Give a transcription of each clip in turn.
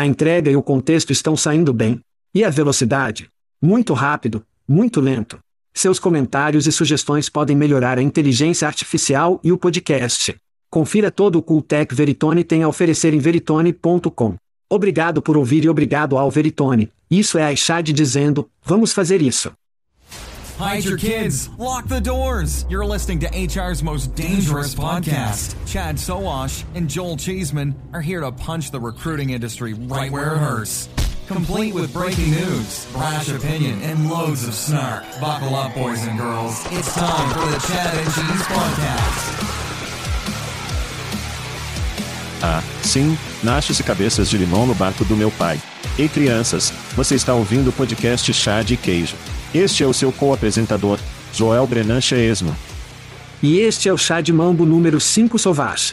A entrega e o contexto estão saindo bem. E a velocidade? Muito rápido, muito lento. Seus comentários e sugestões podem melhorar a inteligência artificial e o podcast. Confira todo o Cooltech Veritone tem a oferecer em veritone.com. Obrigado por ouvir e obrigado ao Veritone. Isso é a Ishad dizendo, vamos fazer isso. Hide your kids. Lock the doors. You're listening to HR's most dangerous podcast. Chad Soash and Joel Cheeseman are here to punch the recruiting industry right where it hurts. Complete with breaking news, brash opinion, and loads of snark. Buckle up, boys and girls. It's time for the Chad and Cheese Podcast. Ah, sim, nachos e cabeças de limão no barco do meu pai. Ei crianças, você está ouvindo o podcast Chá de Queijo. Este é o seu co-apresentador, Joel Brenan Chesmo. E este é o Chá de Mambo número 5 Sauvage.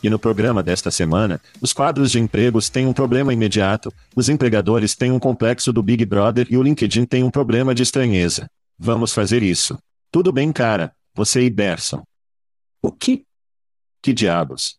E no programa desta semana, os quadros de empregos têm um problema imediato, os empregadores têm um complexo do Big Brother e o LinkedIn tem um problema de estranheza. Vamos fazer isso. Tudo bem, cara, você e Berson. O que? Que diabos?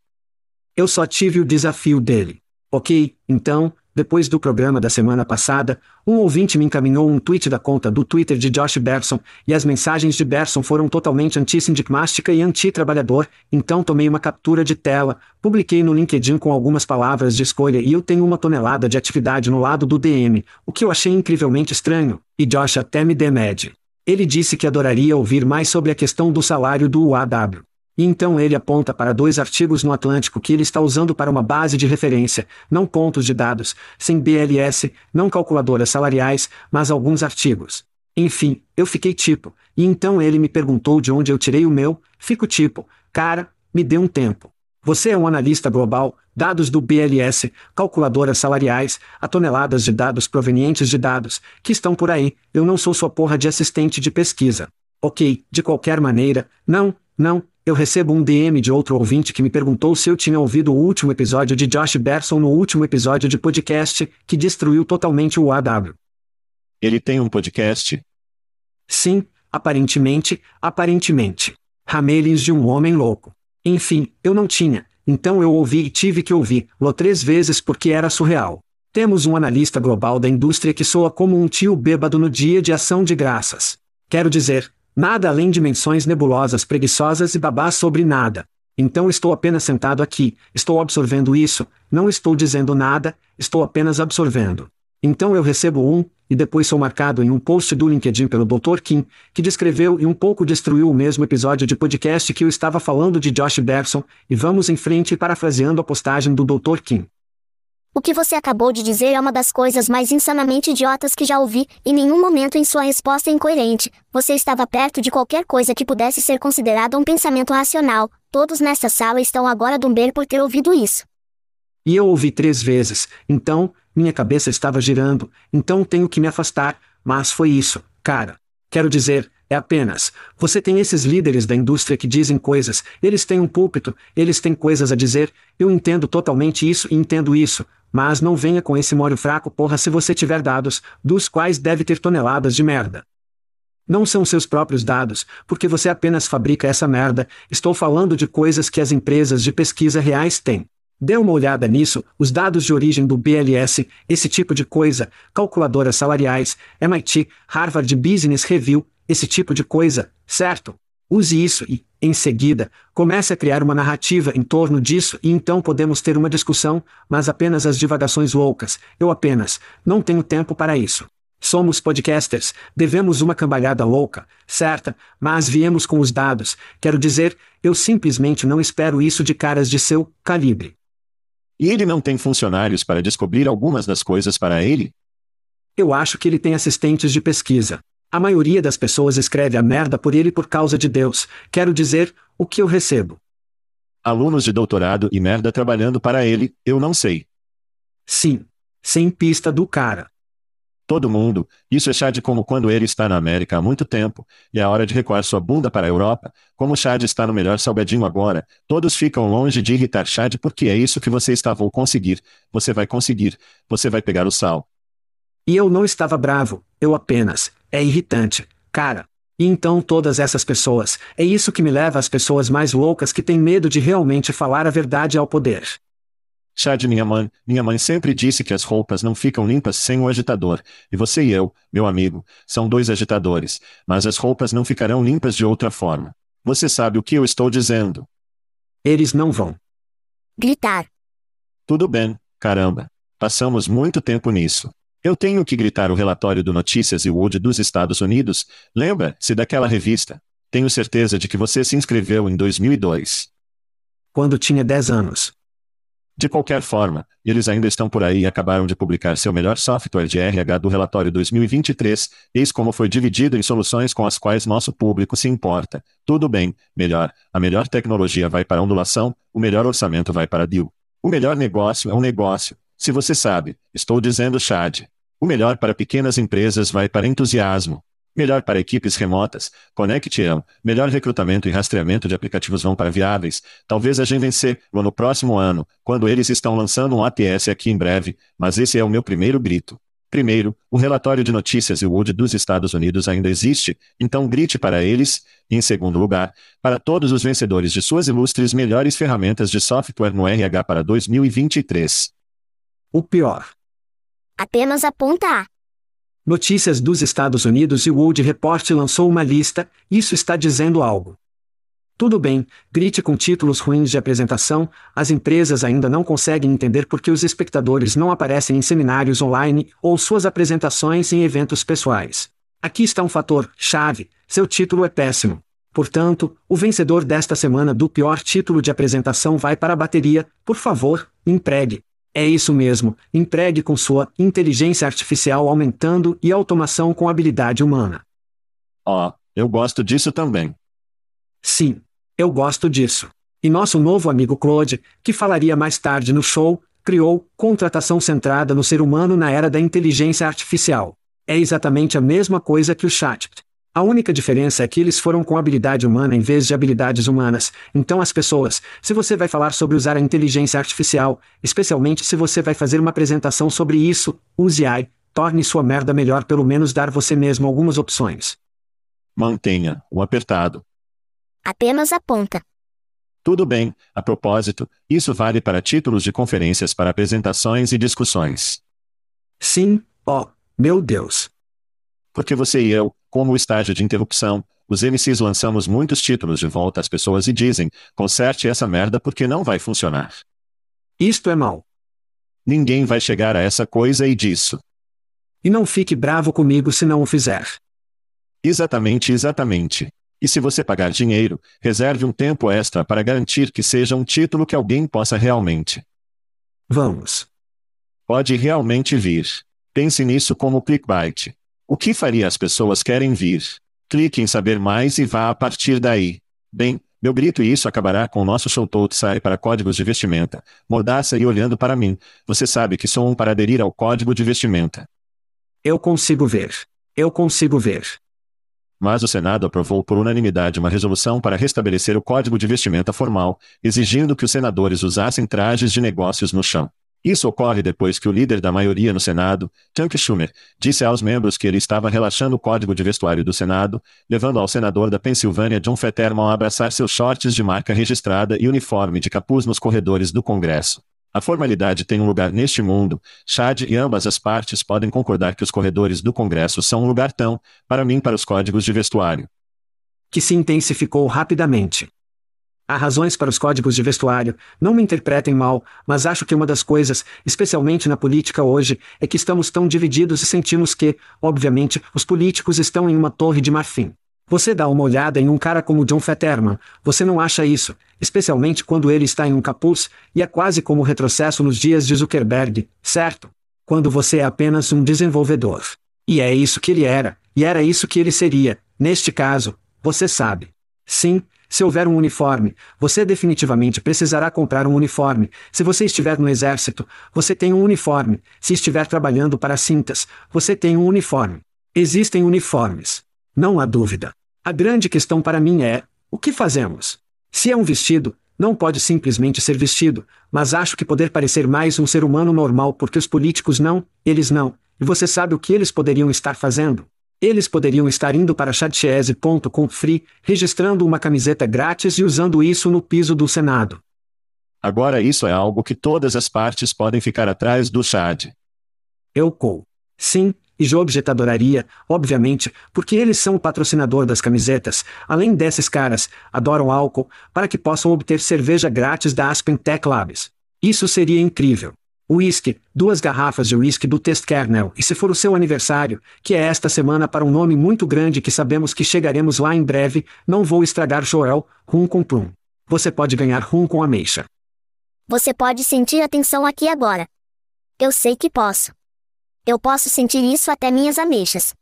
Eu só tive o desafio dele. Ok, então, depois do programa da semana passada, um ouvinte me encaminhou um tweet da conta do Twitter de Josh Berson, e as mensagens de Berson foram totalmente anti-sindicmástica e anti-trabalhador, então tomei uma captura de tela, publiquei no LinkedIn com algumas palavras de escolha e eu tenho uma tonelada de atividade no lado do DM, o que eu achei incrivelmente estranho, e Josh até me demede. Ele disse que adoraria ouvir mais sobre a questão do salário do UAW. E então ele aponta para dois artigos no Atlântico que ele está usando para uma base de referência, não pontos de dados, sem BLS, não calculadoras salariais, mas alguns artigos. Enfim, eu fiquei tipo, e então ele me perguntou de onde eu tirei o meu, fico tipo, cara, me dê um tempo. Você é um analista global, dados do BLS, calculadoras salariais, a toneladas de dados provenientes de dados, que estão por aí, eu não sou sua porra de assistente de pesquisa. Ok, de qualquer maneira, não, não, eu recebo um DM de outro ouvinte que me perguntou se eu tinha ouvido o último episódio de Josh Berson no último episódio de podcast, que destruiu totalmente o AW. Ele tem um podcast? Sim, aparentemente, aparentemente. Ramelins de um homem louco. Enfim, eu não tinha, então eu ouvi e tive que ouvir-lo três vezes porque era surreal. Temos um analista global da indústria que soa como um tio bêbado no dia de ação de graças. Quero dizer, Nada além de menções nebulosas preguiçosas e babás sobre nada. Então estou apenas sentado aqui, estou absorvendo isso, não estou dizendo nada, estou apenas absorvendo. Então eu recebo um, e depois sou marcado em um post do LinkedIn pelo Dr. Kim, que descreveu e um pouco destruiu o mesmo episódio de podcast que eu estava falando de Josh Berson, e vamos em frente parafraseando a postagem do Dr. Kim. O que você acabou de dizer é uma das coisas mais insanamente idiotas que já ouvi, e nenhum momento em sua resposta é incoerente. Você estava perto de qualquer coisa que pudesse ser considerada um pensamento racional. Todos nesta sala estão agora dumber por ter ouvido isso. E eu ouvi três vezes, então, minha cabeça estava girando, então tenho que me afastar, mas foi isso, cara. Quero dizer, é apenas. Você tem esses líderes da indústria que dizem coisas, eles têm um púlpito, eles têm coisas a dizer, eu entendo totalmente isso e entendo isso, mas não venha com esse molho fraco porra se você tiver dados, dos quais deve ter toneladas de merda. Não são seus próprios dados, porque você apenas fabrica essa merda. Estou falando de coisas que as empresas de pesquisa reais têm. Dê uma olhada nisso, os dados de origem do BLS, esse tipo de coisa, calculadoras salariais, MIT, Harvard Business Review, esse tipo de coisa, certo? Use isso e, em seguida, comece a criar uma narrativa em torno disso e então podemos ter uma discussão, mas apenas as divagações loucas. Eu apenas não tenho tempo para isso. Somos podcasters, devemos uma cambalhada louca, certa, mas viemos com os dados. Quero dizer, eu simplesmente não espero isso de caras de seu calibre. E ele não tem funcionários para descobrir algumas das coisas para ele? Eu acho que ele tem assistentes de pesquisa. A maioria das pessoas escreve a merda por ele por causa de Deus. Quero dizer, o que eu recebo. Alunos de doutorado e merda trabalhando para ele, eu não sei. Sim. Sem pista do cara. Todo mundo, isso é Chad como quando ele está na América há muito tempo, e é hora de recuar sua bunda para a Europa, como Chad está no melhor salgadinho agora, todos ficam longe de irritar Chad porque é isso que você estava ou conseguir, você vai conseguir, você vai pegar o sal. E eu não estava bravo, eu apenas, é irritante, cara. E então todas essas pessoas, é isso que me leva às pessoas mais loucas que têm medo de realmente falar a verdade ao poder. Chad minha mãe, minha mãe sempre disse que as roupas não ficam limpas sem um agitador, e você e eu, meu amigo, são dois agitadores, mas as roupas não ficarão limpas de outra forma. Você sabe o que eu estou dizendo. Eles não vão. Gritar. Tudo bem, caramba. Passamos muito tempo nisso. Eu tenho que gritar o relatório do Notícias e Wood dos Estados Unidos. Lembra-se daquela revista? Tenho certeza de que você se inscreveu em 2002. Quando tinha 10 anos. De qualquer forma, eles ainda estão por aí e acabaram de publicar seu melhor software de RH do relatório 2023, eis como foi dividido em soluções com as quais nosso público se importa. Tudo bem, melhor, a melhor tecnologia vai para ondulação, o melhor orçamento vai para deal. O melhor negócio é um negócio. Se você sabe, estou dizendo Chad. O melhor para pequenas empresas vai para entusiasmo. Melhor para equipes remotas, Connect-Am, melhor recrutamento e rastreamento de aplicativos vão para viáveis. Talvez a gente vencer no próximo ano, quando eles estão lançando um ATS aqui em breve, mas esse é o meu primeiro grito. Primeiro, o relatório de notícias e Wood dos Estados Unidos ainda existe, então grite para eles. E em segundo lugar, para todos os vencedores de suas ilustres melhores ferramentas de software no RH para 2023. O pior. Apenas aponta A. Notícias dos Estados Unidos e o World Report lançou uma lista, isso está dizendo algo. Tudo bem, grite com títulos ruins de apresentação, as empresas ainda não conseguem entender por que os espectadores não aparecem em seminários online ou suas apresentações em eventos pessoais. Aqui está um fator chave: seu título é péssimo. Portanto, o vencedor desta semana do pior título de apresentação vai para a bateria, por favor, empregue. É isso mesmo, empregue com sua inteligência artificial aumentando e automação com habilidade humana. Ó, oh, eu gosto disso também. Sim, eu gosto disso. E nosso novo amigo Claude, que falaria mais tarde no show, criou contratação centrada no ser humano na era da inteligência artificial. É exatamente a mesma coisa que o chat. A única diferença é que eles foram com habilidade humana em vez de habilidades humanas. Então, as pessoas, se você vai falar sobre usar a inteligência artificial, especialmente se você vai fazer uma apresentação sobre isso, use AI, torne sua merda melhor, pelo menos dar você mesmo algumas opções. Mantenha o apertado. Apenas aponta. Tudo bem, a propósito, isso vale para títulos de conferências para apresentações e discussões. Sim, oh, meu Deus. Porque você e eu, como o estágio de interrupção, os MCs lançamos muitos títulos de volta às pessoas e dizem: conserte essa merda porque não vai funcionar. Isto é mal. Ninguém vai chegar a essa coisa e disso. E não fique bravo comigo se não o fizer. Exatamente, exatamente. E se você pagar dinheiro, reserve um tempo extra para garantir que seja um título que alguém possa realmente. Vamos. Pode realmente vir. Pense nisso como clickbait. O que faria as pessoas querem vir? Clique em saber mais e vá a partir daí. Bem, meu grito e isso acabará com o nosso show todo sai para códigos de vestimenta. Mordaça e olhando para mim. Você sabe que sou um para aderir ao código de vestimenta. Eu consigo ver. Eu consigo ver. Mas o Senado aprovou por unanimidade uma resolução para restabelecer o código de vestimenta formal, exigindo que os senadores usassem trajes de negócios no chão. Isso ocorre depois que o líder da maioria no Senado, Chuck Schumer, disse aos membros que ele estava relaxando o código de vestuário do Senado, levando ao senador da Pensilvânia John Fetterman a abraçar seus shorts de marca registrada e uniforme de capuz nos corredores do Congresso. A formalidade tem um lugar neste mundo, Chad e ambas as partes podem concordar que os corredores do Congresso são um lugar tão, para mim, para os códigos de vestuário. Que se intensificou rapidamente. Há razões para os códigos de vestuário, não me interpretem mal, mas acho que uma das coisas, especialmente na política hoje, é que estamos tão divididos e sentimos que, obviamente, os políticos estão em uma torre de marfim. Você dá uma olhada em um cara como John Fetterman, você não acha isso, especialmente quando ele está em um capuz, e é quase como o retrocesso nos dias de Zuckerberg, certo? Quando você é apenas um desenvolvedor. E é isso que ele era, e era isso que ele seria, neste caso, você sabe. Sim, se houver um uniforme, você definitivamente precisará comprar um uniforme. Se você estiver no exército, você tem um uniforme. Se estiver trabalhando para cintas, você tem um uniforme. Existem uniformes. Não há dúvida. A grande questão para mim é: o que fazemos? Se é um vestido, não pode simplesmente ser vestido, mas acho que poder parecer mais um ser humano normal porque os políticos não, eles não, e você sabe o que eles poderiam estar fazendo? Eles poderiam estar indo para chatchese.com free, registrando uma camiseta grátis e usando isso no piso do Senado. Agora isso é algo que todas as partes podem ficar atrás do Chad. Eu cou. Sim, e Jobs adoraria, obviamente, porque eles são o patrocinador das camisetas, além desses caras, adoram álcool, para que possam obter cerveja grátis da Aspen Tech Labs. Isso seria incrível. Whisky, duas garrafas de whisky do Test Kernel e se for o seu aniversário, que é esta semana para um nome muito grande que sabemos que chegaremos lá em breve, não vou estragar Joel, rum com plum. Você pode ganhar rum com ameixa. Você pode sentir a tensão aqui agora. Eu sei que posso. Eu posso sentir isso até minhas ameixas.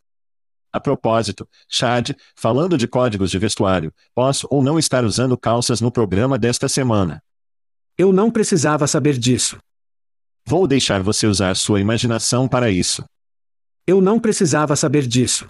A propósito, Chad, falando de códigos de vestuário, posso ou não estar usando calças no programa desta semana. Eu não precisava saber disso. Vou deixar você usar sua imaginação para isso. Eu não precisava saber disso.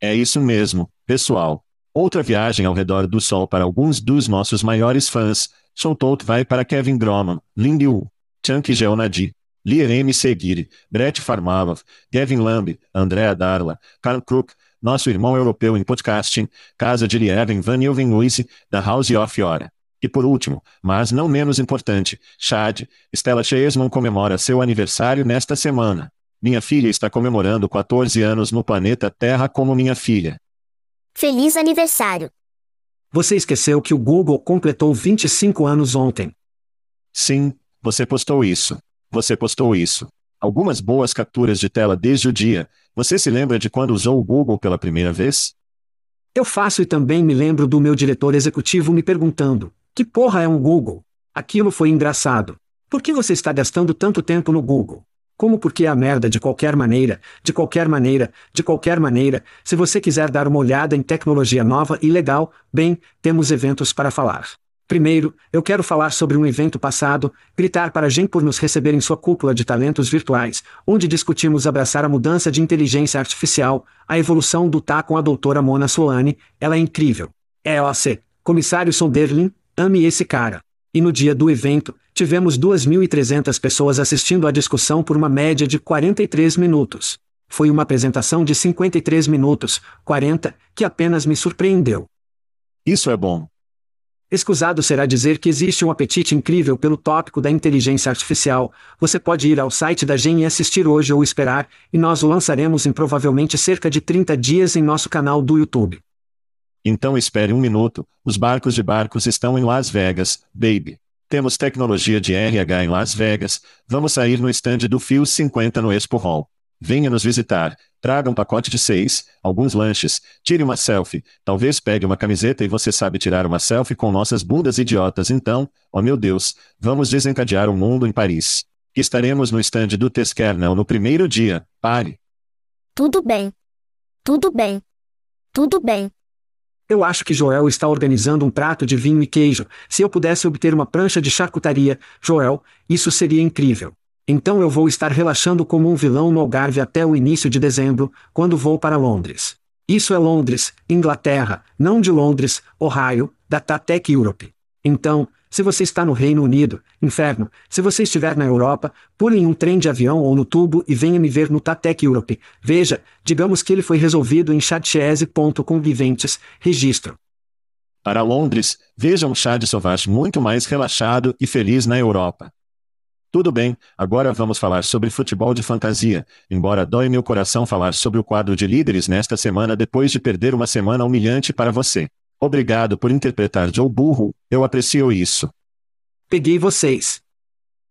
É isso mesmo, pessoal. Outra viagem ao redor do Sol para alguns dos nossos maiores fãs. Shoutout vai para Kevin Groman, Lindy Wu, Chunk Geonadi, Lier M. Seguiri, Brett Farmalov, Kevin Lamb, Andrea Darla, Carl Crook, nosso irmão europeu em podcasting, Casa de Lieven Van Ilven Luiz, da House of Ora. E por último, mas não menos importante, Chad, Stella Cheesman comemora seu aniversário nesta semana. Minha filha está comemorando 14 anos no planeta Terra como minha filha. Feliz aniversário! Você esqueceu que o Google completou 25 anos ontem. Sim, você postou isso. Você postou isso. Algumas boas capturas de tela desde o dia. Você se lembra de quando usou o Google pela primeira vez? Eu faço e também me lembro do meu diretor executivo me perguntando: que porra é um Google? Aquilo foi engraçado. Por que você está gastando tanto tempo no Google? Como porque é a merda de qualquer maneira, de qualquer maneira, de qualquer maneira, se você quiser dar uma olhada em tecnologia nova e legal, bem, temos eventos para falar. Primeiro, eu quero falar sobre um evento passado, gritar para a gente por nos receber em sua cúpula de talentos virtuais, onde discutimos abraçar a mudança de inteligência artificial, a evolução do tá com a doutora Mona Solani, ela é incrível. É EOC, Comissário Sonderlin, Ame esse cara. E no dia do evento, tivemos 2.300 pessoas assistindo à discussão por uma média de 43 minutos. Foi uma apresentação de 53 minutos, 40, que apenas me surpreendeu. Isso é bom. Escusado será dizer que existe um apetite incrível pelo tópico da inteligência artificial. Você pode ir ao site da GEM e assistir hoje ou esperar, e nós o lançaremos em provavelmente cerca de 30 dias em nosso canal do YouTube. Então espere um minuto, os barcos de barcos estão em Las Vegas, baby. Temos tecnologia de RH em Las Vegas, vamos sair no estande do Fio 50 no Expo Hall. Venha nos visitar, traga um pacote de seis, alguns lanches, tire uma selfie, talvez pegue uma camiseta e você sabe tirar uma selfie com nossas bundas idiotas então, oh meu Deus, vamos desencadear o mundo em Paris. Estaremos no estande do Tesquernel no primeiro dia, pare. Tudo bem. Tudo bem. Tudo bem. Eu acho que Joel está organizando um prato de vinho e queijo. Se eu pudesse obter uma prancha de charcutaria, Joel, isso seria incrível. Então eu vou estar relaxando como um vilão no Algarve até o início de dezembro, quando vou para Londres. Isso é Londres, Inglaterra, não de Londres, Ohio, da Tatec Europe. Então, se você está no Reino Unido, inferno, se você estiver na Europa, pule em um trem de avião ou no tubo e venha me ver no Tatec Europe. Veja, digamos que ele foi resolvido em chatchese.com viventes, registro. Para Londres, veja um chá de Sauvage muito mais relaxado e feliz na Europa. Tudo bem, agora vamos falar sobre futebol de fantasia, embora dói meu coração falar sobre o quadro de líderes nesta semana depois de perder uma semana humilhante para você. Obrigado por interpretar Joe Burro, eu aprecio isso. Peguei vocês.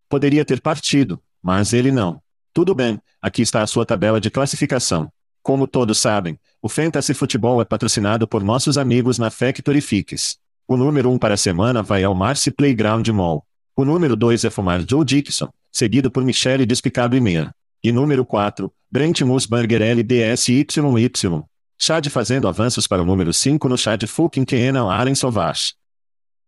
Poderia ter partido, mas ele não. Tudo bem, aqui está a sua tabela de classificação. Como todos sabem, o Fantasy Futebol é patrocinado por nossos amigos na Factory Fix. O número 1 um para a semana vai ao Marcy Playground Mall. O número 2 é Fumar Joe Dixon, seguido por Michelle Despicado e Meia. E número 4, Brent Musburger LDSYY. Chad fazendo avanços para o número 5 no Chad Fucking Kenan Aren Sauvage.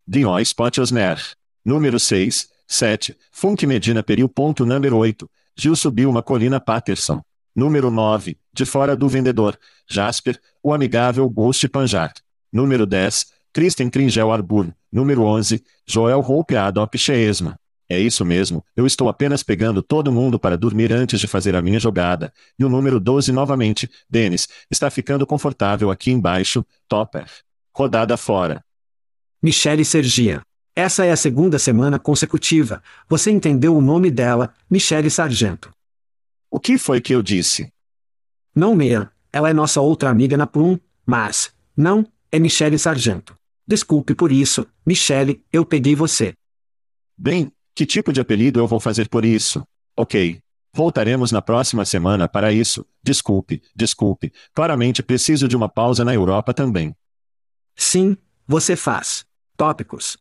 Dion Spot Osner. Número 6, 7, Funk Medina Periu. Ponto número 8, Gil subiu uma colina Patterson. Número 9, De Fora do Vendedor, Jasper, o amigável Ghost Panjar. Número 10, Kristen Kringel Arbur. Número 11, Joel Hope Adop Cheesma. É isso mesmo, eu estou apenas pegando todo mundo para dormir antes de fazer a minha jogada. E o número 12 novamente, Dennis, está ficando confortável aqui embaixo, Topper. Rodada fora. Michele Sergia. Essa é a segunda semana consecutiva. Você entendeu o nome dela, Michele Sargento. O que foi que eu disse? Não Meia, ela é nossa outra amiga na Plum, mas, não, é Michele Sargento. Desculpe por isso, Michele, eu peguei você. Bem, que tipo de apelido eu vou fazer por isso? Ok. Voltaremos na próxima semana para isso. Desculpe, desculpe. Claramente preciso de uma pausa na Europa também. Sim, você faz. Tópicos.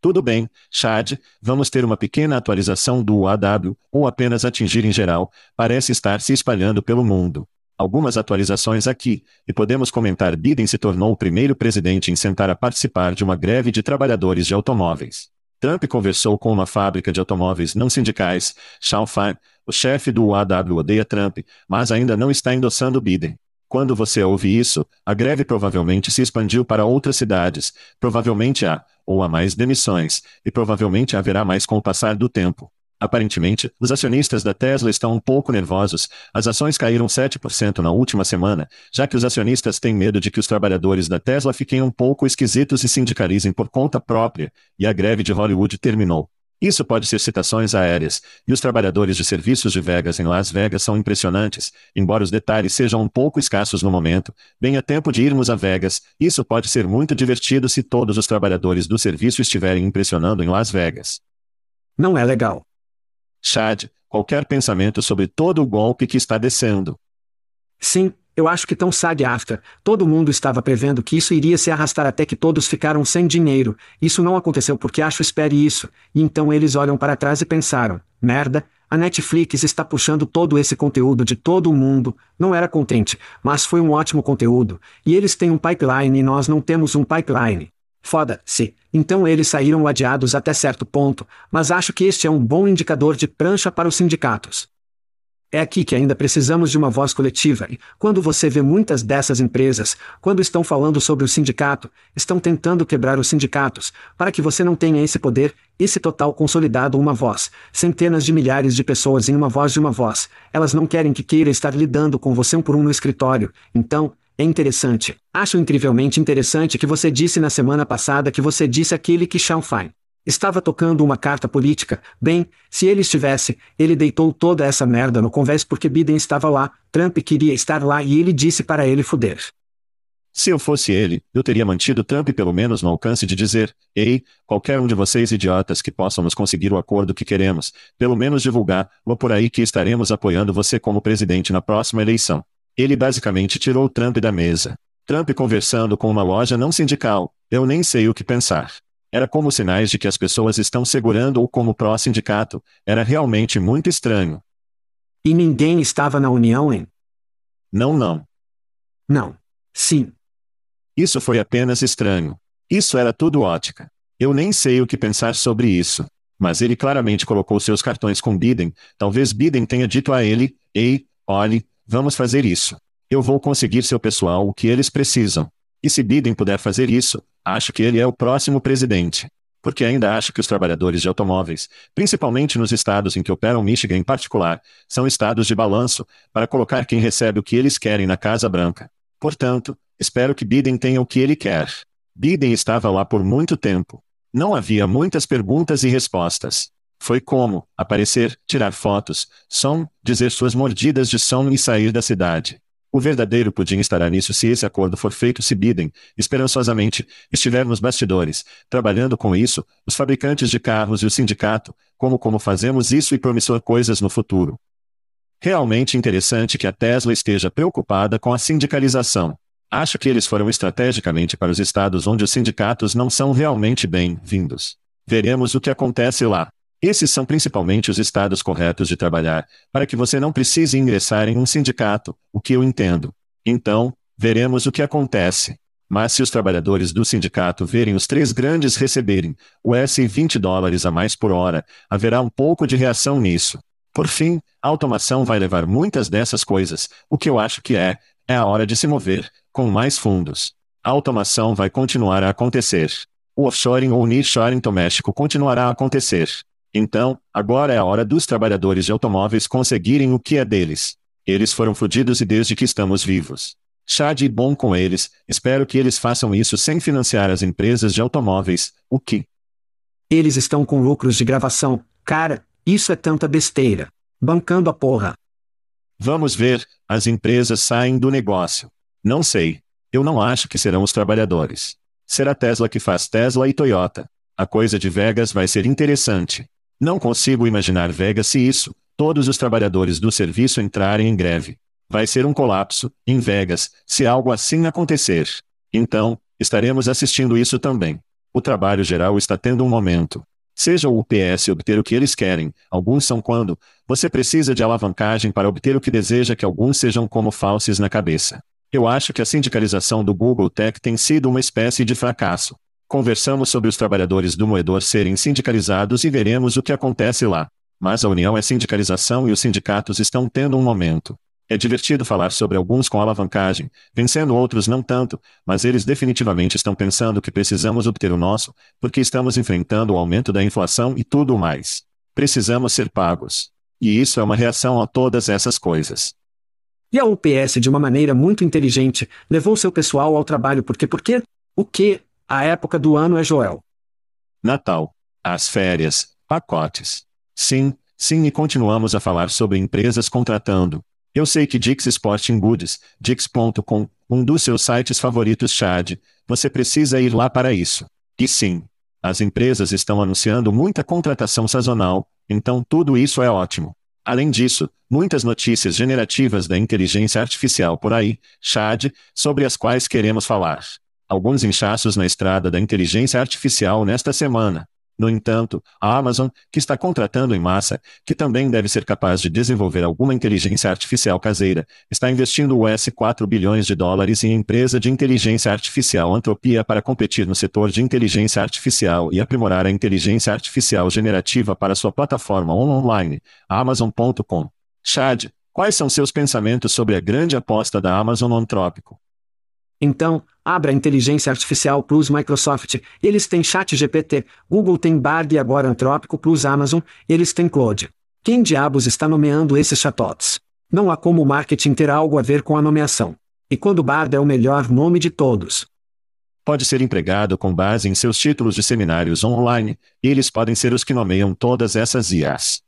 Tudo bem, Chad, vamos ter uma pequena atualização do AW, ou apenas atingir em geral, parece estar se espalhando pelo mundo. Algumas atualizações aqui, e podemos comentar Biden se tornou o primeiro presidente em sentar a participar de uma greve de trabalhadores de automóveis. Trump conversou com uma fábrica de automóveis não sindicais, Fan, o chefe do UAW odeia Trump, mas ainda não está endossando Biden. Quando você ouve isso, a greve provavelmente se expandiu para outras cidades, provavelmente há, ou há mais demissões, e provavelmente haverá mais com o passar do tempo. Aparentemente, os acionistas da Tesla estão um pouco nervosos. As ações caíram 7% na última semana, já que os acionistas têm medo de que os trabalhadores da Tesla fiquem um pouco esquisitos e sindicalizem por conta própria, e a greve de Hollywood terminou. Isso pode ser citações aéreas, e os trabalhadores de serviços de Vegas em Las Vegas são impressionantes, embora os detalhes sejam um pouco escassos no momento. Bem a tempo de irmos a Vegas, isso pode ser muito divertido se todos os trabalhadores do serviço estiverem impressionando em Las Vegas. Não é legal. Chad, qualquer pensamento sobre todo o golpe que está descendo. Sim, eu acho que tão SAG after, todo mundo estava prevendo que isso iria se arrastar até que todos ficaram sem dinheiro. Isso não aconteceu porque acho espere isso. E então eles olham para trás e pensaram: merda, a Netflix está puxando todo esse conteúdo de todo o mundo. Não era contente, mas foi um ótimo conteúdo. E eles têm um pipeline e nós não temos um pipeline. Foda-se. Então eles saíram adiados até certo ponto, mas acho que este é um bom indicador de prancha para os sindicatos. É aqui que ainda precisamos de uma voz coletiva, e, quando você vê muitas dessas empresas, quando estão falando sobre o sindicato, estão tentando quebrar os sindicatos, para que você não tenha esse poder, esse total consolidado uma voz, centenas de milhares de pessoas em uma voz de uma voz, elas não querem que queira estar lidando com você um por um no escritório, então, é interessante. Acho incrivelmente interessante que você disse na semana passada que você disse aquele que Fine estava tocando uma carta política. Bem, se ele estivesse, ele deitou toda essa merda no convés porque Biden estava lá, Trump queria estar lá e ele disse para ele fuder. Se eu fosse ele, eu teria mantido Trump pelo menos no alcance de dizer: Ei, qualquer um de vocês idiotas que possam nos conseguir o acordo que queremos, pelo menos divulgar, ou por aí que estaremos apoiando você como presidente na próxima eleição. Ele basicamente tirou Trump da mesa. Trump conversando com uma loja não sindical, eu nem sei o que pensar. Era como sinais de que as pessoas estão segurando ou como pró-sindicato, era realmente muito estranho. E ninguém estava na união em? Não, não. Não. Sim. Isso foi apenas estranho. Isso era tudo ótica. Eu nem sei o que pensar sobre isso. Mas ele claramente colocou seus cartões com Biden. Talvez Biden tenha dito a ele: Ei, olhe, Vamos fazer isso. Eu vou conseguir seu pessoal o que eles precisam. E se Biden puder fazer isso, acho que ele é o próximo presidente. Porque ainda acho que os trabalhadores de automóveis, principalmente nos estados em que operam Michigan em particular, são estados de balanço, para colocar quem recebe o que eles querem na Casa Branca. Portanto, espero que Biden tenha o que ele quer. Biden estava lá por muito tempo. Não havia muitas perguntas e respostas. Foi como aparecer, tirar fotos, som, dizer suas mordidas de som e sair da cidade. O verdadeiro pudim estará nisso se esse acordo for feito se Biden, esperançosamente, estiver nos bastidores, trabalhando com isso, os fabricantes de carros e o sindicato, como como fazemos isso e promissor coisas no futuro. Realmente interessante que a Tesla esteja preocupada com a sindicalização. Acho que eles foram estrategicamente para os estados onde os sindicatos não são realmente bem-vindos. Veremos o que acontece lá. Esses são principalmente os estados corretos de trabalhar, para que você não precise ingressar em um sindicato, o que eu entendo. Então, veremos o que acontece. Mas se os trabalhadores do sindicato verem os três grandes receberem o S 20 dólares a mais por hora, haverá um pouco de reação nisso. Por fim, a automação vai levar muitas dessas coisas, o que eu acho que é, é a hora de se mover, com mais fundos. A automação vai continuar a acontecer. O offshoring ou nearshoring doméstico continuará a acontecer. Então, agora é a hora dos trabalhadores de automóveis conseguirem o que é deles. Eles foram fudidos e desde que estamos vivos. Chad e bom com eles, espero que eles façam isso sem financiar as empresas de automóveis, o que? Eles estão com lucros de gravação, cara, isso é tanta besteira. Bancando a porra. Vamos ver, as empresas saem do negócio. Não sei. Eu não acho que serão os trabalhadores. Será Tesla que faz Tesla e Toyota. A coisa de Vegas vai ser interessante. Não consigo imaginar Vegas se isso, todos os trabalhadores do serviço entrarem em greve. Vai ser um colapso, em Vegas, se algo assim acontecer. Então, estaremos assistindo isso também. O trabalho geral está tendo um momento. Seja o UPS obter o que eles querem, alguns são quando, você precisa de alavancagem para obter o que deseja que alguns sejam como falsos na cabeça. Eu acho que a sindicalização do Google Tech tem sido uma espécie de fracasso. Conversamos sobre os trabalhadores do moedor serem sindicalizados e veremos o que acontece lá. Mas a união é sindicalização e os sindicatos estão tendo um momento. É divertido falar sobre alguns com alavancagem, vencendo outros não tanto, mas eles definitivamente estão pensando que precisamos obter o nosso, porque estamos enfrentando o aumento da inflação e tudo mais. Precisamos ser pagos. E isso é uma reação a todas essas coisas. E a UPS, de uma maneira muito inteligente, levou seu pessoal ao trabalho porque por quê? O que? A época do ano é Joel. Natal. As férias. Pacotes. Sim, sim, e continuamos a falar sobre empresas contratando. Eu sei que Dix Sporting Goods, Dix.com, um dos seus sites favoritos Chad, você precisa ir lá para isso. E sim, as empresas estão anunciando muita contratação sazonal, então tudo isso é ótimo. Além disso, muitas notícias generativas da inteligência artificial por aí, Chad, sobre as quais queremos falar alguns inchaços na estrada da inteligência artificial nesta semana. No entanto, a Amazon, que está contratando em massa, que também deve ser capaz de desenvolver alguma inteligência artificial caseira, está investindo US 4 bilhões de dólares em empresa de inteligência artificial Antropia para competir no setor de inteligência artificial e aprimorar a inteligência artificial generativa para sua plataforma online, Amazon.com. Chad, quais são seus pensamentos sobre a grande aposta da Amazon Antrópico? Então, abra a inteligência artificial plus Microsoft, eles têm chat GPT, Google tem Bard e agora Antrópico plus Amazon, eles têm Claude. Quem diabos está nomeando esses chatbots? Não há como o marketing ter algo a ver com a nomeação. E quando Bard é o melhor nome de todos. Pode ser empregado com base em seus títulos de seminários online, e eles podem ser os que nomeiam todas essas IAs.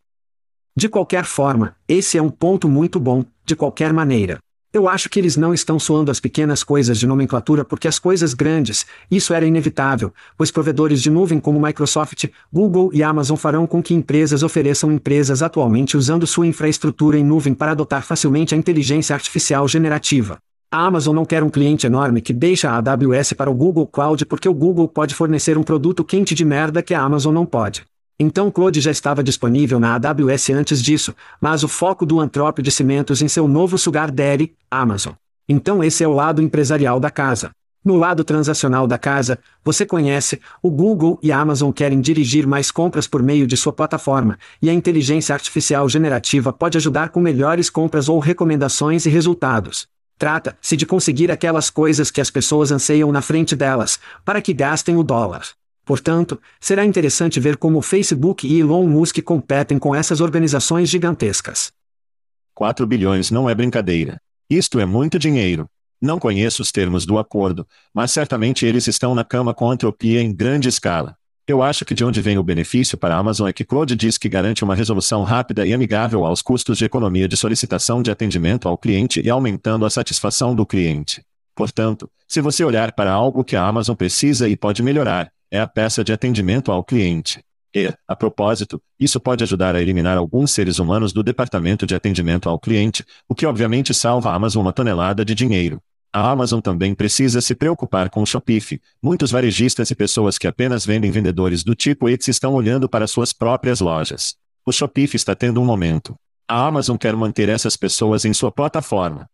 De qualquer forma, esse é um ponto muito bom, de qualquer maneira. Eu acho que eles não estão soando as pequenas coisas de nomenclatura porque as coisas grandes, isso era inevitável, pois provedores de nuvem como Microsoft, Google e Amazon farão com que empresas ofereçam empresas atualmente usando sua infraestrutura em nuvem para adotar facilmente a inteligência artificial generativa. A Amazon não quer um cliente enorme que deixa a AWS para o Google Cloud porque o Google pode fornecer um produto quente de merda que a Amazon não pode. Então Claude já estava disponível na AWS antes disso, mas o foco do Antrópio de Cimentos em seu novo sugar daddy, Amazon. Então esse é o lado empresarial da casa. No lado transacional da casa, você conhece, o Google e a Amazon querem dirigir mais compras por meio de sua plataforma, e a inteligência artificial generativa pode ajudar com melhores compras ou recomendações e resultados. Trata-se de conseguir aquelas coisas que as pessoas anseiam na frente delas, para que gastem o dólar. Portanto, será interessante ver como o Facebook e Elon Musk competem com essas organizações gigantescas. 4 bilhões não é brincadeira. Isto é muito dinheiro. Não conheço os termos do acordo, mas certamente eles estão na cama com a entropia em grande escala. Eu acho que de onde vem o benefício para a Amazon é que Claude diz que garante uma resolução rápida e amigável aos custos de economia de solicitação de atendimento ao cliente e aumentando a satisfação do cliente. Portanto, se você olhar para algo que a Amazon precisa e pode melhorar, é a peça de atendimento ao cliente. E, a propósito, isso pode ajudar a eliminar alguns seres humanos do departamento de atendimento ao cliente, o que obviamente salva a Amazon uma tonelada de dinheiro. A Amazon também precisa se preocupar com o Shopify. Muitos varejistas e pessoas que apenas vendem vendedores do tipo Etsy estão olhando para suas próprias lojas. O Shopify está tendo um momento. A Amazon quer manter essas pessoas em sua plataforma.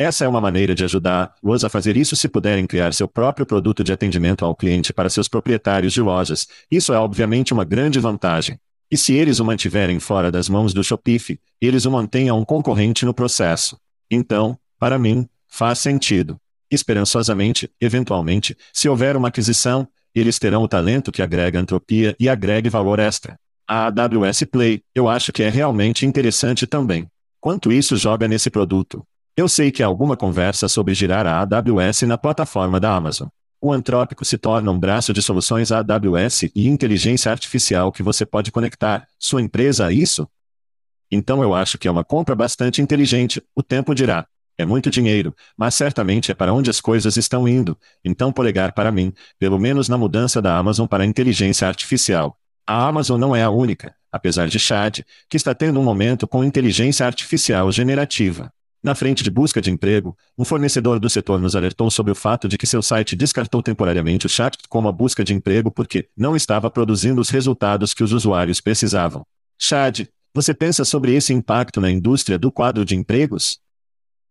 Essa é uma maneira de ajudar-os a fazer isso se puderem criar seu próprio produto de atendimento ao cliente para seus proprietários de lojas. Isso é obviamente uma grande vantagem. E se eles o mantiverem fora das mãos do Shopify, eles o mantêm a um concorrente no processo. Então, para mim, Faz sentido. Esperançosamente, eventualmente, se houver uma aquisição, eles terão o talento que agrega entropia e agregue valor extra. A AWS Play, eu acho que é realmente interessante também. Quanto isso joga nesse produto? Eu sei que há alguma conversa sobre girar a AWS na plataforma da Amazon. O Antrópico se torna um braço de soluções AWS e inteligência artificial que você pode conectar sua empresa a isso? Então eu acho que é uma compra bastante inteligente, o tempo dirá. É muito dinheiro, mas certamente é para onde as coisas estão indo, então polegar para mim, pelo menos na mudança da Amazon para a inteligência artificial. A Amazon não é a única, apesar de Chad, que está tendo um momento com inteligência artificial generativa. Na frente de busca de emprego, um fornecedor do setor nos alertou sobre o fato de que seu site descartou temporariamente o chat como a busca de emprego porque não estava produzindo os resultados que os usuários precisavam. Chad, você pensa sobre esse impacto na indústria do quadro de empregos?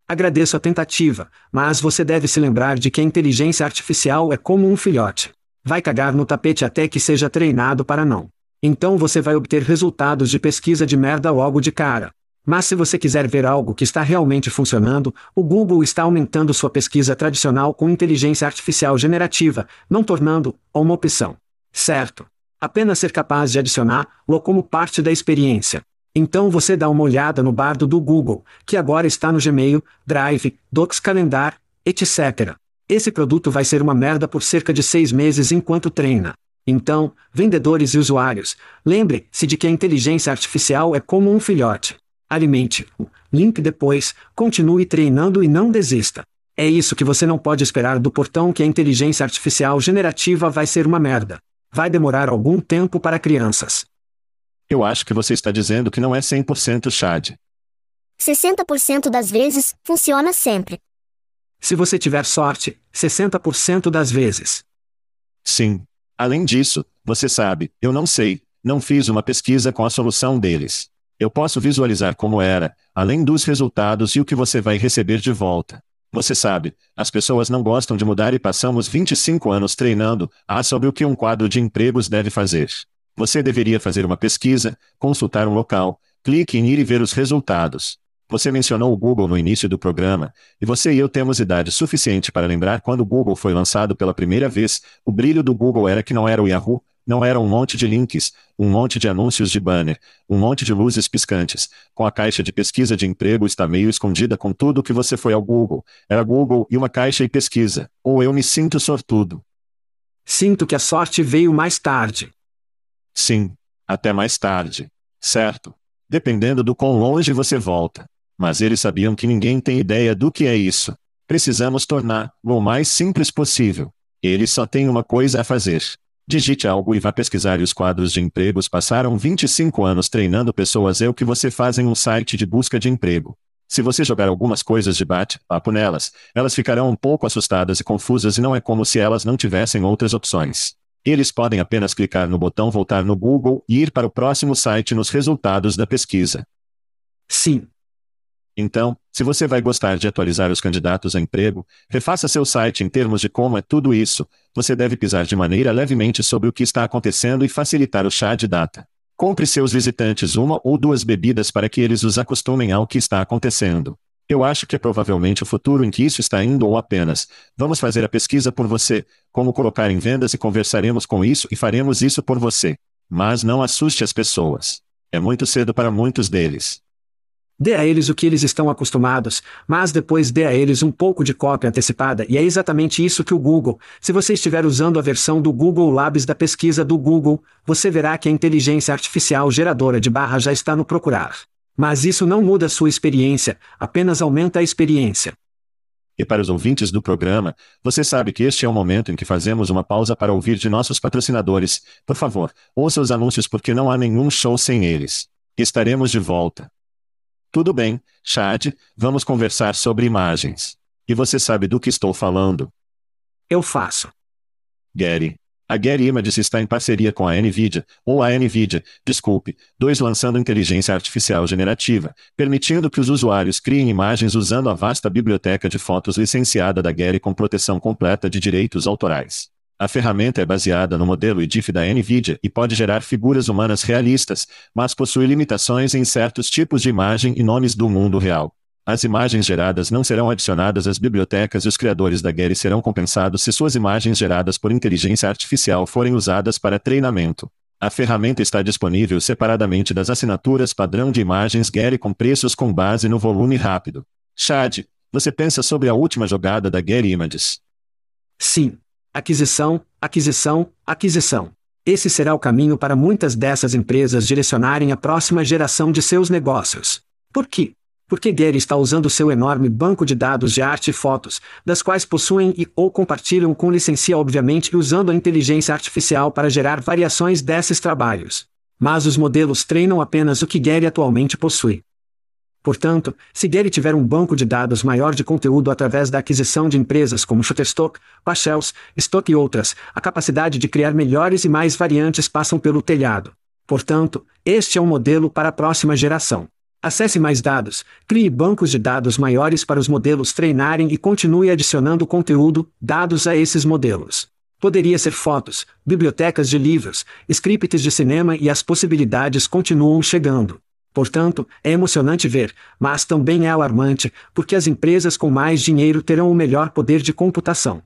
Agradeço a tentativa, mas você deve se lembrar de que a inteligência artificial é como um filhote. Vai cagar no tapete até que seja treinado para não. Então você vai obter resultados de pesquisa de merda logo de cara. Mas se você quiser ver algo que está realmente funcionando, o Google está aumentando sua pesquisa tradicional com inteligência artificial generativa, não tornando uma opção. Certo. Apenas ser capaz de adicionar-lo como parte da experiência. Então você dá uma olhada no bardo do Google, que agora está no Gmail, Drive, Docs Calendar, etc. Esse produto vai ser uma merda por cerca de seis meses enquanto treina. Então, vendedores e usuários, lembre-se de que a inteligência artificial é como um filhote. Alimente-o. Link depois, continue treinando e não desista. É isso que você não pode esperar do portão que a inteligência artificial generativa vai ser uma merda. Vai demorar algum tempo para crianças. Eu acho que você está dizendo que não é 100% Chad. 60% das vezes, funciona sempre. Se você tiver sorte, 60% das vezes. Sim. Além disso, você sabe, eu não sei, não fiz uma pesquisa com a solução deles. Eu posso visualizar como era, além dos resultados e o que você vai receber de volta. Você sabe, as pessoas não gostam de mudar e passamos 25 anos treinando ah, sobre o que um quadro de empregos deve fazer. Você deveria fazer uma pesquisa, consultar um local, clique em ir e ver os resultados. Você mencionou o Google no início do programa, e você e eu temos idade suficiente para lembrar quando o Google foi lançado pela primeira vez, o brilho do Google era que não era o Yahoo, não era um monte de links, um monte de anúncios de banner, um monte de luzes piscantes. Com a caixa de pesquisa de emprego está meio escondida com tudo que você foi ao Google. Era Google e uma caixa e pesquisa. Ou eu me sinto sortudo. Sinto que a sorte veio mais tarde. Sim. Até mais tarde. Certo. Dependendo do quão longe você volta. Mas eles sabiam que ninguém tem ideia do que é isso. Precisamos tornar-o o mais simples possível. Eles só têm uma coisa a fazer. Digite algo e vá pesquisar e os quadros de empregos passaram 25 anos treinando pessoas é o que você faz em um site de busca de emprego. Se você jogar algumas coisas de bate-papo nelas, elas ficarão um pouco assustadas e confusas e não é como se elas não tivessem outras opções. Eles podem apenas clicar no botão Voltar no Google e ir para o próximo site nos resultados da pesquisa. Sim. Então, se você vai gostar de atualizar os candidatos a emprego, refaça seu site em termos de como é tudo isso. Você deve pisar de maneira levemente sobre o que está acontecendo e facilitar o chá de data. Compre seus visitantes uma ou duas bebidas para que eles os acostumem ao que está acontecendo. Eu acho que é provavelmente o futuro em que isso está indo ou apenas, vamos fazer a pesquisa por você, como colocar em vendas e conversaremos com isso e faremos isso por você. Mas não assuste as pessoas. É muito cedo para muitos deles. Dê a eles o que eles estão acostumados, mas depois dê a eles um pouco de cópia antecipada e é exatamente isso que o Google, se você estiver usando a versão do Google Labs da pesquisa do Google, você verá que a inteligência artificial geradora de barra já está no procurar. Mas isso não muda sua experiência, apenas aumenta a experiência. E para os ouvintes do programa, você sabe que este é o momento em que fazemos uma pausa para ouvir de nossos patrocinadores. Por favor, ouça os anúncios porque não há nenhum show sem eles. Estaremos de volta. Tudo bem, Chad, vamos conversar sobre imagens. E você sabe do que estou falando? Eu faço. Gary, a Getty Images está em parceria com a NVIDIA, ou a NVIDIA, desculpe, dois lançando inteligência artificial generativa, permitindo que os usuários criem imagens usando a vasta biblioteca de fotos licenciada da Getty com proteção completa de direitos autorais. A ferramenta é baseada no modelo IDIF da NVIDIA e pode gerar figuras humanas realistas, mas possui limitações em certos tipos de imagem e nomes do mundo real. As imagens geradas não serão adicionadas às bibliotecas e os criadores da Getty serão compensados se suas imagens geradas por inteligência artificial forem usadas para treinamento. A ferramenta está disponível separadamente das assinaturas padrão de imagens Getty com preços com base no volume rápido. Chad, você pensa sobre a última jogada da Getty Images? Sim. Aquisição, aquisição, aquisição. Esse será o caminho para muitas dessas empresas direcionarem a próxima geração de seus negócios. Por quê? porque Gary está usando seu enorme banco de dados de arte e fotos, das quais possuem e ou compartilham com licencia obviamente usando a inteligência artificial para gerar variações desses trabalhos. Mas os modelos treinam apenas o que Gary atualmente possui. Portanto, se Gary tiver um banco de dados maior de conteúdo através da aquisição de empresas como Shutterstock, Pachels, Stock e outras, a capacidade de criar melhores e mais variantes passam pelo telhado. Portanto, este é um modelo para a próxima geração. Acesse mais dados, crie bancos de dados maiores para os modelos treinarem e continue adicionando conteúdo, dados a esses modelos. Poderia ser fotos, bibliotecas de livros, scripts de cinema e as possibilidades continuam chegando. Portanto, é emocionante ver, mas também é alarmante, porque as empresas com mais dinheiro terão o melhor poder de computação.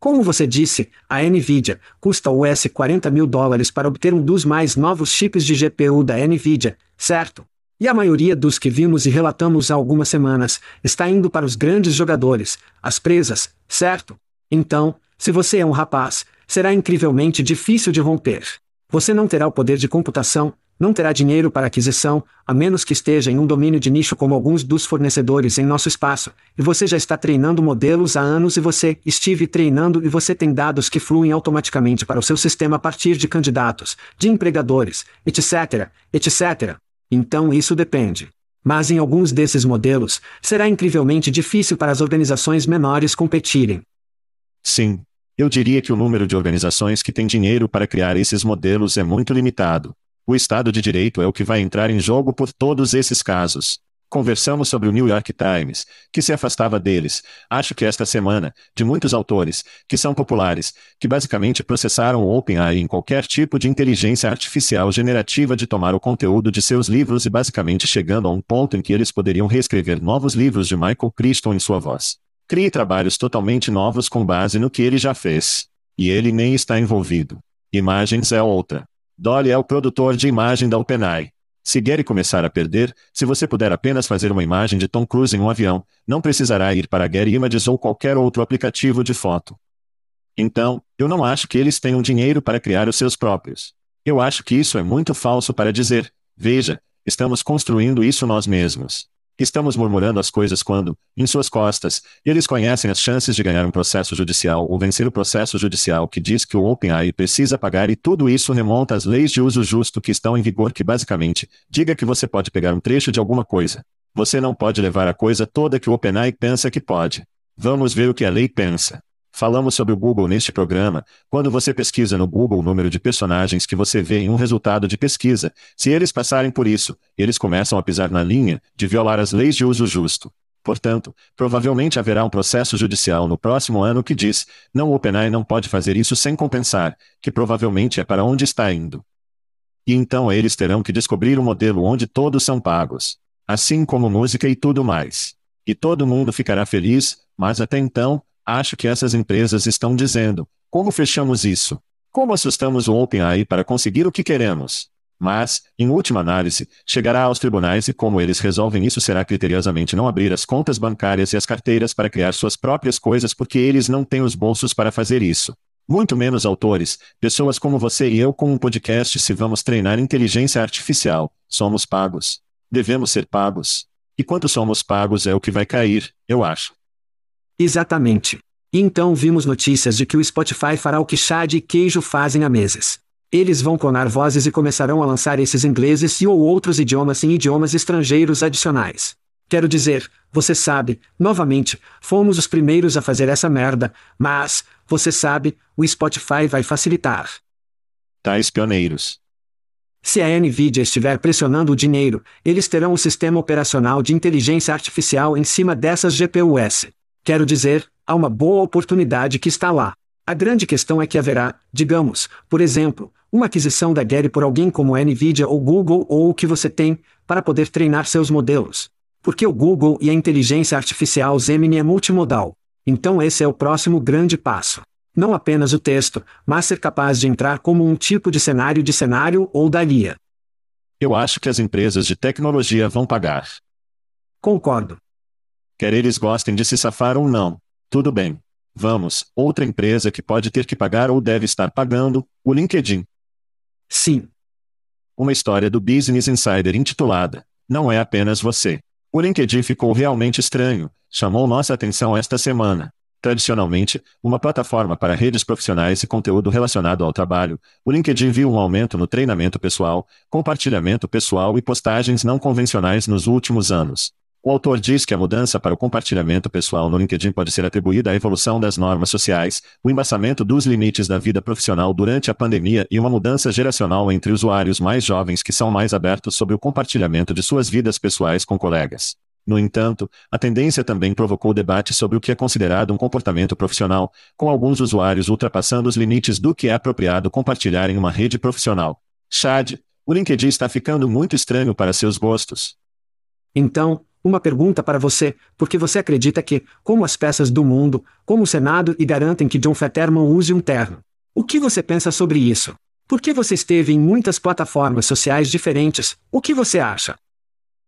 Como você disse, a Nvidia custa US 40 mil dólares para obter um dos mais novos chips de GPU da Nvidia, certo? E a maioria dos que vimos e relatamos há algumas semanas está indo para os grandes jogadores, as presas, certo? Então, se você é um rapaz, será incrivelmente difícil de romper. Você não terá o poder de computação, não terá dinheiro para aquisição, a menos que esteja em um domínio de nicho como alguns dos fornecedores em nosso espaço, e você já está treinando modelos há anos e você estive treinando e você tem dados que fluem automaticamente para o seu sistema a partir de candidatos, de empregadores, etc., etc. Então isso depende. Mas em alguns desses modelos, será incrivelmente difícil para as organizações menores competirem. Sim. Eu diria que o número de organizações que têm dinheiro para criar esses modelos é muito limitado. O Estado de Direito é o que vai entrar em jogo por todos esses casos. Conversamos sobre o New York Times, que se afastava deles, acho que esta semana, de muitos autores, que são populares, que basicamente processaram o OpenAI em qualquer tipo de inteligência artificial generativa de tomar o conteúdo de seus livros e basicamente chegando a um ponto em que eles poderiam reescrever novos livros de Michael Crichton em sua voz. Crie trabalhos totalmente novos com base no que ele já fez. E ele nem está envolvido. Imagens é outra. Dolly é o produtor de imagem da OpenAI. Se Gary começar a perder, se você puder apenas fazer uma imagem de Tom Cruise em um avião, não precisará ir para Gary Images ou qualquer outro aplicativo de foto. Então, eu não acho que eles tenham dinheiro para criar os seus próprios. Eu acho que isso é muito falso para dizer, veja, estamos construindo isso nós mesmos. Estamos murmurando as coisas quando, em suas costas, eles conhecem as chances de ganhar um processo judicial ou vencer o processo judicial que diz que o OpenAI precisa pagar e tudo isso remonta às leis de uso justo que estão em vigor que basicamente, diga que você pode pegar um trecho de alguma coisa. Você não pode levar a coisa toda que o OpenAI pensa que pode. Vamos ver o que a lei pensa. Falamos sobre o Google neste programa. Quando você pesquisa no Google o número de personagens que você vê em um resultado de pesquisa, se eles passarem por isso, eles começam a pisar na linha de violar as leis de uso justo. Portanto, provavelmente haverá um processo judicial no próximo ano que diz: não, o OpenAI não pode fazer isso sem compensar, que provavelmente é para onde está indo. E então eles terão que descobrir um modelo onde todos são pagos. Assim como música e tudo mais. E todo mundo ficará feliz, mas até então, acho que essas empresas estão dizendo: como fechamos isso? Como assustamos o OpenAI para conseguir o que queremos? Mas, em última análise, chegará aos tribunais e como eles resolvem isso será criteriosamente não abrir as contas bancárias e as carteiras para criar suas próprias coisas porque eles não têm os bolsos para fazer isso. Muito menos autores, pessoas como você e eu com um podcast se vamos treinar inteligência artificial, somos pagos. Devemos ser pagos. E quanto somos pagos é o que vai cair, eu acho. Exatamente. E então vimos notícias de que o Spotify fará o que Chad e Queijo fazem há meses. Eles vão clonar vozes e começarão a lançar esses ingleses e ou outros idiomas em idiomas estrangeiros adicionais. Quero dizer, você sabe, novamente, fomos os primeiros a fazer essa merda, mas, você sabe, o Spotify vai facilitar. Tais pioneiros. Se a Nvidia estiver pressionando o dinheiro, eles terão um sistema operacional de inteligência artificial em cima dessas GPUs. Quero dizer, há uma boa oportunidade que está lá. A grande questão é que haverá, digamos, por exemplo, uma aquisição da Gary por alguém como a Nvidia ou Google ou o que você tem, para poder treinar seus modelos. Porque o Google e a inteligência artificial Gemini é multimodal. Então esse é o próximo grande passo. Não apenas o texto, mas ser capaz de entrar como um tipo de cenário de cenário ou da. Eu acho que as empresas de tecnologia vão pagar. Concordo. Quer eles gostem de se safar ou não. Tudo bem. Vamos, outra empresa que pode ter que pagar ou deve estar pagando, o LinkedIn. Sim. Uma história do Business Insider intitulada Não é apenas você. O LinkedIn ficou realmente estranho, chamou nossa atenção esta semana. Tradicionalmente, uma plataforma para redes profissionais e conteúdo relacionado ao trabalho, o LinkedIn viu um aumento no treinamento pessoal, compartilhamento pessoal e postagens não convencionais nos últimos anos. O autor diz que a mudança para o compartilhamento pessoal no LinkedIn pode ser atribuída à evolução das normas sociais, o embaçamento dos limites da vida profissional durante a pandemia e uma mudança geracional entre usuários mais jovens que são mais abertos sobre o compartilhamento de suas vidas pessoais com colegas. No entanto, a tendência também provocou debate sobre o que é considerado um comportamento profissional, com alguns usuários ultrapassando os limites do que é apropriado compartilhar em uma rede profissional. Chad, o LinkedIn está ficando muito estranho para seus gostos. Então, uma pergunta para você, porque você acredita que, como as peças do mundo, como o Senado e garantem que John Fetterman use um terno. O que você pensa sobre isso? Por que você esteve em muitas plataformas sociais diferentes? O que você acha?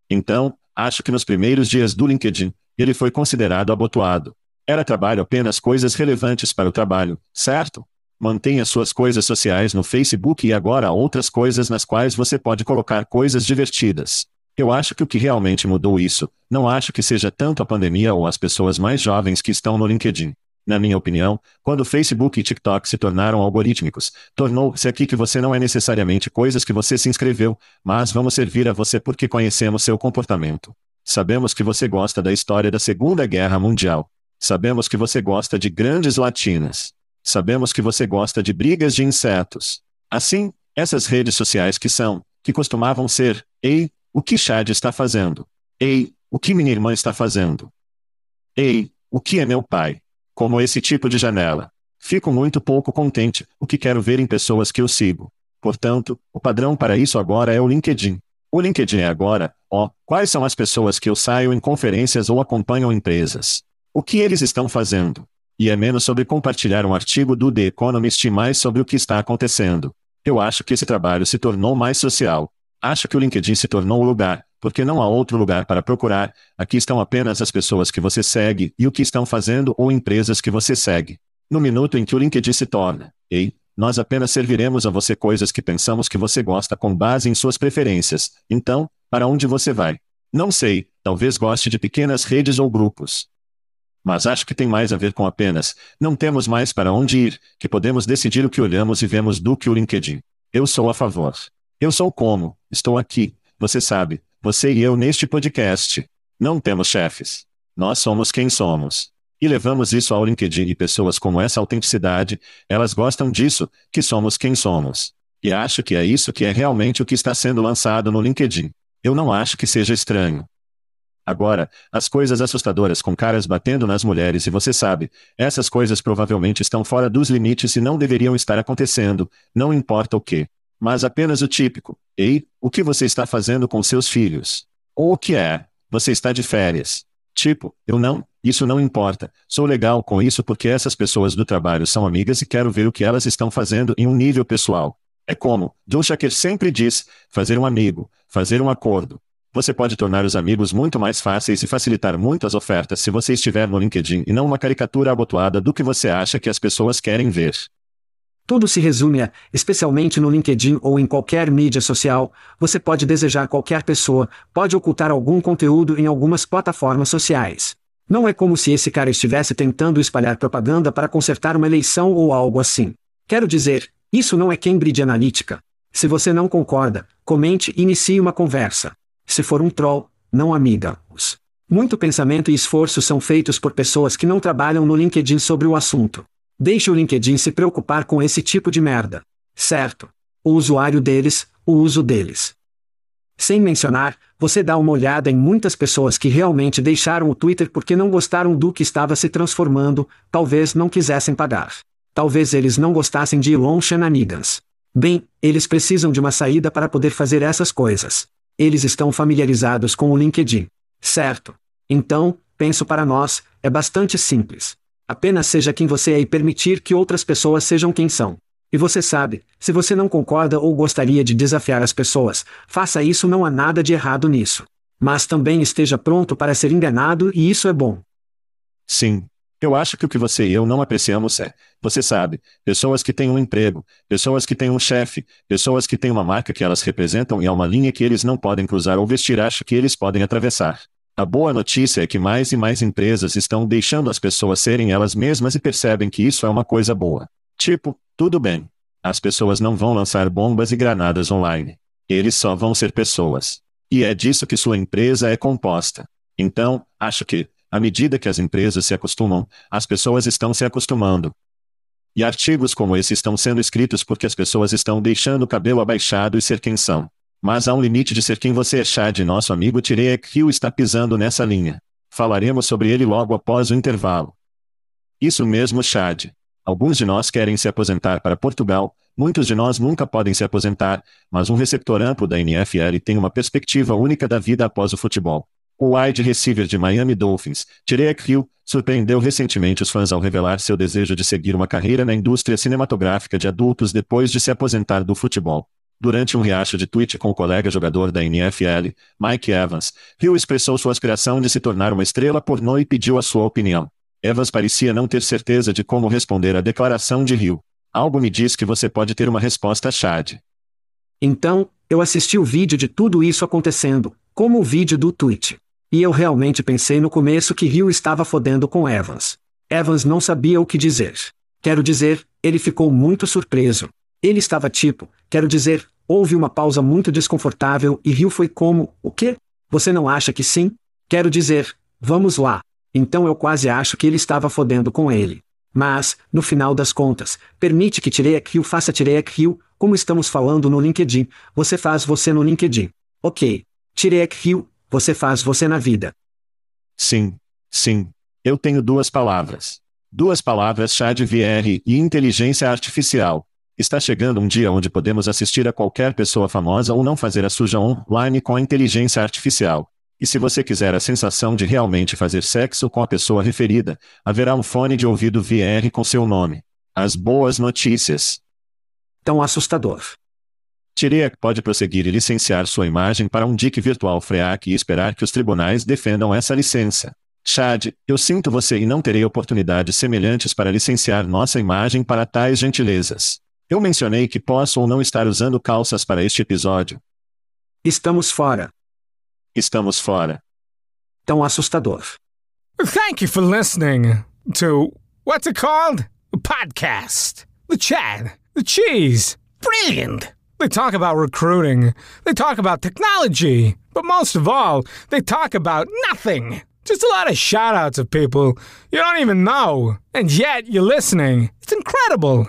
Então, acho que nos primeiros dias do LinkedIn, ele foi considerado abotoado. Era trabalho apenas coisas relevantes para o trabalho, certo? Mantenha suas coisas sociais no Facebook e agora outras coisas nas quais você pode colocar coisas divertidas. Eu acho que o que realmente mudou isso, não acho que seja tanto a pandemia ou as pessoas mais jovens que estão no LinkedIn. Na minha opinião, quando Facebook e TikTok se tornaram algorítmicos, tornou-se aqui que você não é necessariamente coisas que você se inscreveu, mas vamos servir a você porque conhecemos seu comportamento. Sabemos que você gosta da história da Segunda Guerra Mundial. Sabemos que você gosta de grandes latinas. Sabemos que você gosta de brigas de insetos. Assim, essas redes sociais que são, que costumavam ser, ei, o que Chad está fazendo? Ei, o que minha irmã está fazendo? Ei, o que é meu pai? Como esse tipo de janela. Fico muito pouco contente, o que quero ver em pessoas que eu sigo. Portanto, o padrão para isso agora é o LinkedIn. O LinkedIn é agora, ó, quais são as pessoas que eu saio em conferências ou acompanham empresas? O que eles estão fazendo? E é menos sobre compartilhar um artigo do The Economist e mais sobre o que está acontecendo. Eu acho que esse trabalho se tornou mais social, Acho que o LinkedIn se tornou o lugar, porque não há outro lugar para procurar. Aqui estão apenas as pessoas que você segue e o que estão fazendo ou empresas que você segue. No minuto em que o LinkedIn se torna, ei, nós apenas serviremos a você coisas que pensamos que você gosta com base em suas preferências. Então, para onde você vai? Não sei, talvez goste de pequenas redes ou grupos. Mas acho que tem mais a ver com apenas, não temos mais para onde ir, que podemos decidir o que olhamos e vemos do que o LinkedIn. Eu sou a favor. Eu sou como, estou aqui, você sabe, você e eu neste podcast. Não temos chefes. Nós somos quem somos. E levamos isso ao LinkedIn e pessoas como essa autenticidade, elas gostam disso, que somos quem somos. E acho que é isso que é realmente o que está sendo lançado no LinkedIn. Eu não acho que seja estranho. Agora, as coisas assustadoras com caras batendo nas mulheres e você sabe, essas coisas provavelmente estão fora dos limites e não deveriam estar acontecendo, não importa o que. Mas apenas o típico. Ei, o que você está fazendo com seus filhos? Ou o que é? Você está de férias. Tipo, eu não, isso não importa. Sou legal com isso porque essas pessoas do trabalho são amigas e quero ver o que elas estão fazendo em um nível pessoal. É como, John Shaker sempre diz, fazer um amigo, fazer um acordo. Você pode tornar os amigos muito mais fáceis e facilitar muito as ofertas se você estiver no LinkedIn e não uma caricatura abotoada do que você acha que as pessoas querem ver. Tudo se resume a, especialmente no LinkedIn ou em qualquer mídia social, você pode desejar qualquer pessoa, pode ocultar algum conteúdo em algumas plataformas sociais. Não é como se esse cara estivesse tentando espalhar propaganda para consertar uma eleição ou algo assim. Quero dizer, isso não é Cambridge Analytica. Se você não concorda, comente e inicie uma conversa. Se for um troll, não amiga-os. Muito pensamento e esforço são feitos por pessoas que não trabalham no LinkedIn sobre o assunto. Deixe o LinkedIn se preocupar com esse tipo de merda. Certo. O usuário deles, o uso deles. Sem mencionar, você dá uma olhada em muitas pessoas que realmente deixaram o Twitter porque não gostaram do que estava se transformando, talvez não quisessem pagar. Talvez eles não gostassem de Elon Shenanigans. Bem, eles precisam de uma saída para poder fazer essas coisas. Eles estão familiarizados com o LinkedIn. Certo. Então, penso para nós, é bastante simples. Apenas seja quem você é e permitir que outras pessoas sejam quem são. E você sabe, se você não concorda ou gostaria de desafiar as pessoas, faça isso, não há nada de errado nisso. Mas também esteja pronto para ser enganado e isso é bom. Sim, eu acho que o que você e eu não apreciamos é, você sabe, pessoas que têm um emprego, pessoas que têm um chefe, pessoas que têm uma marca que elas representam e há uma linha que eles não podem cruzar ou vestir acho que eles podem atravessar. A boa notícia é que mais e mais empresas estão deixando as pessoas serem elas mesmas e percebem que isso é uma coisa boa. Tipo, tudo bem. As pessoas não vão lançar bombas e granadas online. Eles só vão ser pessoas. E é disso que sua empresa é composta. Então, acho que, à medida que as empresas se acostumam, as pessoas estão se acostumando. E artigos como esse estão sendo escritos porque as pessoas estão deixando o cabelo abaixado e ser quem são. Mas há um limite de ser quem você é. Chad, nosso amigo Tirek Hill está pisando nessa linha. Falaremos sobre ele logo após o intervalo. Isso mesmo, Chad. Alguns de nós querem se aposentar para Portugal, muitos de nós nunca podem se aposentar, mas um receptor amplo da NFL tem uma perspectiva única da vida após o futebol. O wide receiver de Miami Dolphins, Tyreek Hill, surpreendeu recentemente os fãs ao revelar seu desejo de seguir uma carreira na indústria cinematográfica de adultos depois de se aposentar do futebol. Durante um riacho de tweet com o colega jogador da NFL, Mike Evans, Hill expressou sua aspiração de se tornar uma estrela pornô e pediu a sua opinião. Evans parecia não ter certeza de como responder à declaração de Hill. Algo me diz que você pode ter uma resposta, Chad. Então, eu assisti o vídeo de tudo isso acontecendo, como o vídeo do tweet. E eu realmente pensei no começo que Rio estava fodendo com Evans. Evans não sabia o que dizer. Quero dizer, ele ficou muito surpreso. Ele estava tipo, quero dizer, houve uma pausa muito desconfortável e Rio foi como, o quê? Você não acha que sim? Quero dizer, vamos lá. Então eu quase acho que ele estava fodendo com ele. Mas, no final das contas, permite que Tirek Rio faça Tirek Rio, como estamos falando no LinkedIn, você faz você no LinkedIn. Ok. Tirek Rio, você faz você na vida. Sim, sim. Eu tenho duas palavras. Duas palavras Chad VR e inteligência artificial. Está chegando um dia onde podemos assistir a qualquer pessoa famosa ou não fazer a suja online com a inteligência artificial. E se você quiser a sensação de realmente fazer sexo com a pessoa referida, haverá um fone de ouvido VR com seu nome. As boas notícias. Tão assustador. Tirek pode prosseguir e licenciar sua imagem para um DIC virtual FREAC e esperar que os tribunais defendam essa licença. Chad, eu sinto você e não terei oportunidades semelhantes para licenciar nossa imagem para tais gentilezas. Eu mencionei que posso ou não estar usando calças para este episódio. Estamos fora. Estamos fora. Tão assustador. Thank you for listening to what's it called? A podcast. The Chad. The Cheese. Brilliant. They talk about recruiting. They talk about technology. But most of all, they talk about nothing. Just a lot of shout outs of people you don't even know. And yet you're listening. It's incredible.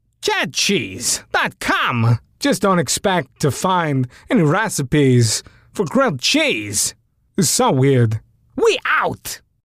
www.chatcheese.com. Just don't expect to find any recipes for grilled cheese. It's so weird. We out!